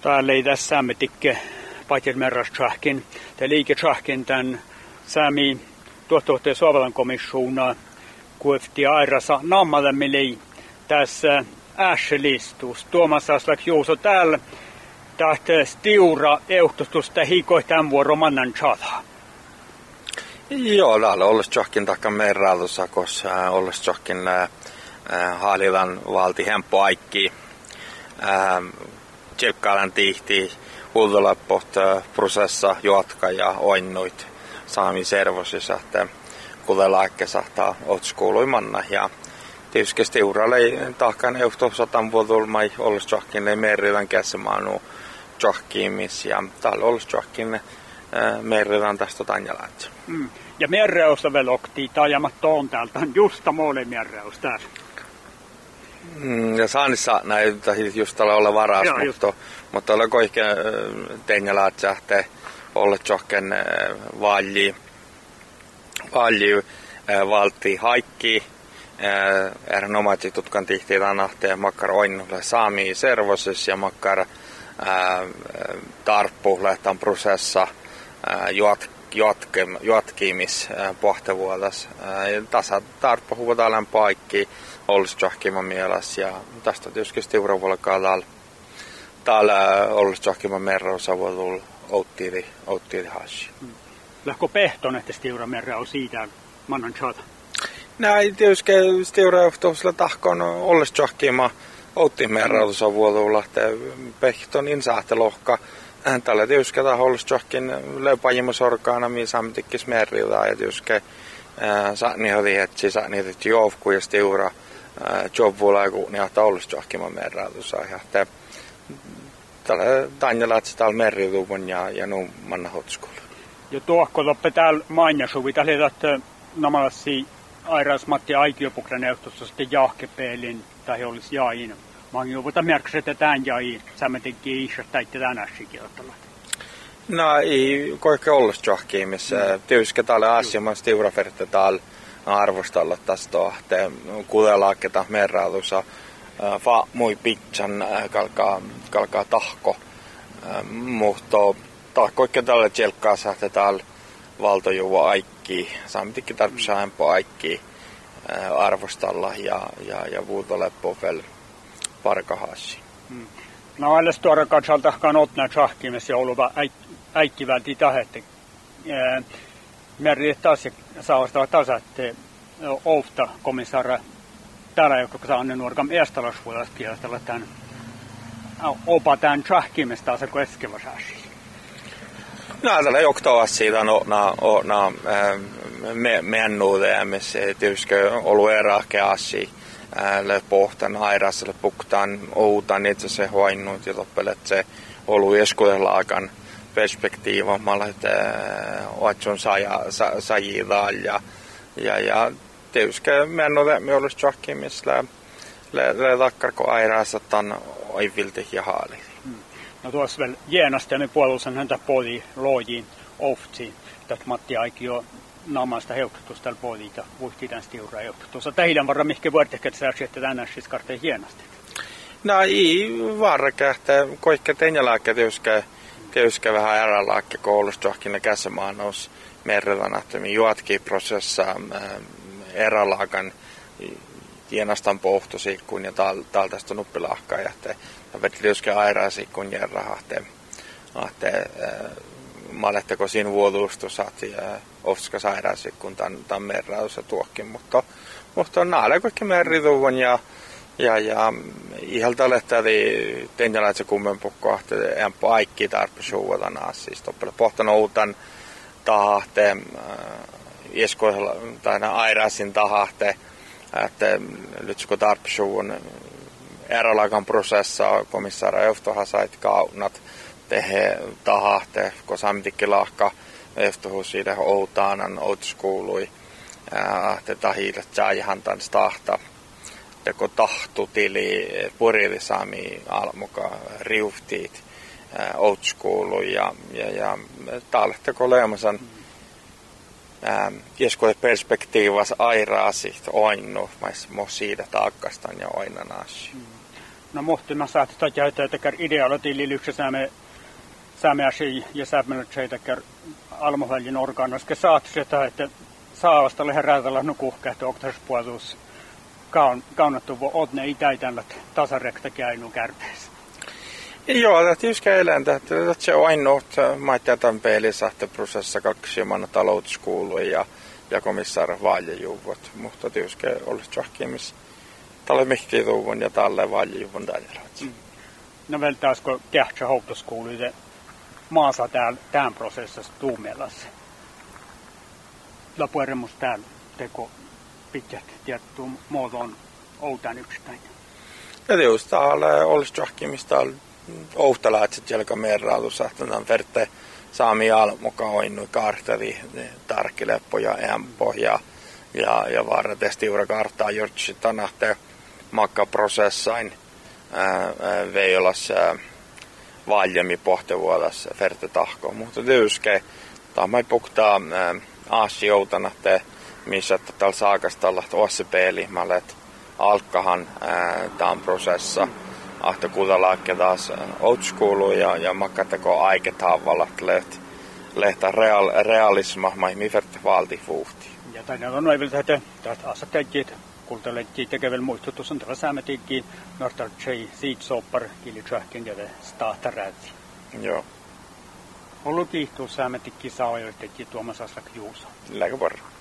Täällä ei tässä saametikke paitjelmerrastsähkin, te liiketsahkin tämän saami tuottohteen Suomalan komissiona kuefti airasa nammalemmin tässä ässelistus. Tuomas Aslak Juuso täällä tahte stiura euhtustusta hikoi tämän vuoron mannan chata. Joo, täällä olisi johonkin takka merrautussa, koska olisi johonkin haalilan valti hempo aikki. Tjekkaalan tihti huutoläppot prosessa juotka ja oinnuit saami servosissa, että kuule lääkke sahtaa otskuului manna. Ja tietysti stiuralle tahkan euhto satan vuodulmai olisi johonkin merrivän käsimaanu johkimis ja täällä olisi johonkin merrivän tästä tanjalaatsa. Mm. Ja merreusta velokti tajamat on täältä, justa moole merreus täällä. Mm, ja saanissa näitä just tällä olla varas, Joo, mutta, mutta olla koike tenjalaat sähte olla johken valji, valji valti haikki, erinomaisesti tutkan tihti tänahteen makkar oinnulle saami servoses ja makkar tarppu lähtän prosessa juot, jotkem, jotkimis pohtavuotas. Tasa tarppu huvutaan paikki johkima mielessä ja tästä tietysti stiuravuollekaan täällä, täällä johkima merrossa voi tulla outtiiri, outtiiri hashi. Hmm. Lähkö pehton, että stiura merra on siitä mannan chata? Näin tietysti stiura tuossa tahkon olisi johkima outtiin merrautusa vuotulla, että pehton insahte hän Tällä tietysti olisi johkin leupajimusorkaana, missä samtikkis merrillä ja tietysti Saani hodi hetsi, saani hodi joukku ja stiura jobbulla kun ne ahtaa ollut johkimaan merrautussa. Ja te tällä Tanjala, että täällä merriutuvun ja, ja nuun manna hotskulla. Ja tuokko loppe täällä mainjasuvi, täällä että namalasi Airas Matti Aikiopukran neuvostossa sitten jahkepeelin tai olisi jain. Mangi on merkiksi, että tämän jain, sämmetinkin isä täitte tänään kirjoittalla. No ei koike olla johkiimissa. Mm. Tietysti täällä asiamassa tiuraferta täällä arvostella tästä että kudelaakketa merrautussa fa mui pitsan kalkaa, kalkaa tahko. Mutta tahko ikke tälle tjelkkaa sähtä täällä valtojuvo aikki, saamitikki tarvitse aempo aikki arvostella ja, ja, ja vuutoleppo parkahassi. Hmm. No alles tuoda katsalta otna tsahkimis ja oluva äikkivälti tahette Meri taas saavastava tasa, että ofta komissaara täällä, joka saa ne nuorkan eestalasvuodesta kielestellä tämän opa tämän tsahkimista se keskevä saasi. No, tällä johtava siitä no, na, o, na, me, mennuuteen, missä tietysti ollut erahke asi. Le pohtan puktaan outan itse se hoinnut ja toppelet se ollut eskudelaakan perspektiiva, mä lähtee otsun sajidaan ja, ja, ja tietysti men ole me olisi johonkin, missä le takkarko airaassa tan ja haali. Mm. No tuossa vielä jäänasta me puolusen häntä poli lojiin ofti, että Matti Aikio namasta heukkutus tällä poliita vuhti tämän stiuraa heukkutus. Tähidän varra mihke vuortekät sä että tänään siis karteen hienasti. No ei varra kähtää, koikka tenjälääkä tietysti tietysti vähän äärälääkkä koulusta johonkin ne käsimaanous merrellä nähtämiin juotkin prosessa erälaakan tienastan pohtosikkuun ja tästä nuppilahkaa ja te vetti tietysti airaisikkuun ja rahahte ahte maletteko siinä vuotuustu saati ofska sairaisikkuun tämän, tämän merrausa tuokkin, mutta mutta on näillä kaikki merrituvun ja ja, ja ihalta olettadi tenjalaitse kummempukko, että en paikki tarpe suuvatana siis toppele pohtana uutan tahte ieskoisella tai airasin tahte että nyt kun tarpe suuvun erälaikan prosessa komissaara Euhtoha sait kaunat tehe tahte, kun lahka Euhtohus siitä outaanan outskuului te tahiilet saajahan tans tahta teko tahtutili purilisami almuka old school ja, ja, ja teko leemasan jeskolle perspektiivas airaasi oinnu, mais mo siitä taakkastan ja oinanaasi. Mm. No mohtima saattaa käyttää tekär idealati lyksä saamme saamme asi ja saamme tekär almohallin orgaanoske saattaa että saavasta leherätällä nukuhkä että oktaspuolus kaun, kaunattu odne itäitän tasarekta käynyt kärpeessä. Joo, det är ju eläintä, että se on ainoa maita tämän pelissä, että prosessa kaksi manna talouskuului ja, ja komissaari vaajajuvot. Mutta tietysti olisi johonkin, tällä mihki tuuvun ja tälle vaajajuvon tällä. Mm. No välttäisikö kähtsä houktuskuului maassa tämän, tämän prosessissa tuumelassa? Lopueremus täällä teko pitkät tietty muotoon outaan yksittäin. Ja just täällä olisi johonkin, mistä ouhtalaatset jalkamerrautus, että on verte saami almuka oinnu karteli tarkileppo ja empo ja ja, vaara testiura kartaa jortsi tanahte makka prosessain valjemi pohtevuodas verte tahko. Mutta tyyske, tämä puktaa aasi joutana, te missä tällä saakastalla tuossa peli, mä olet alkkahan tämän prosessa. Ahto kuutalaakke taas school ja, ja makkateko aiketavalla leht, lehtä real, realisma, mai mifert valti fuhti. Ja tänne on noin vielä, että tästä asettajit kultalatti tegevel muistutus on sama tegi nortal tšei siit soopar kili tšahkendjale staatarätsi. Joo. Ollut tihtuu saametikki saajal teki tuomasassa juusa. Läkö parra.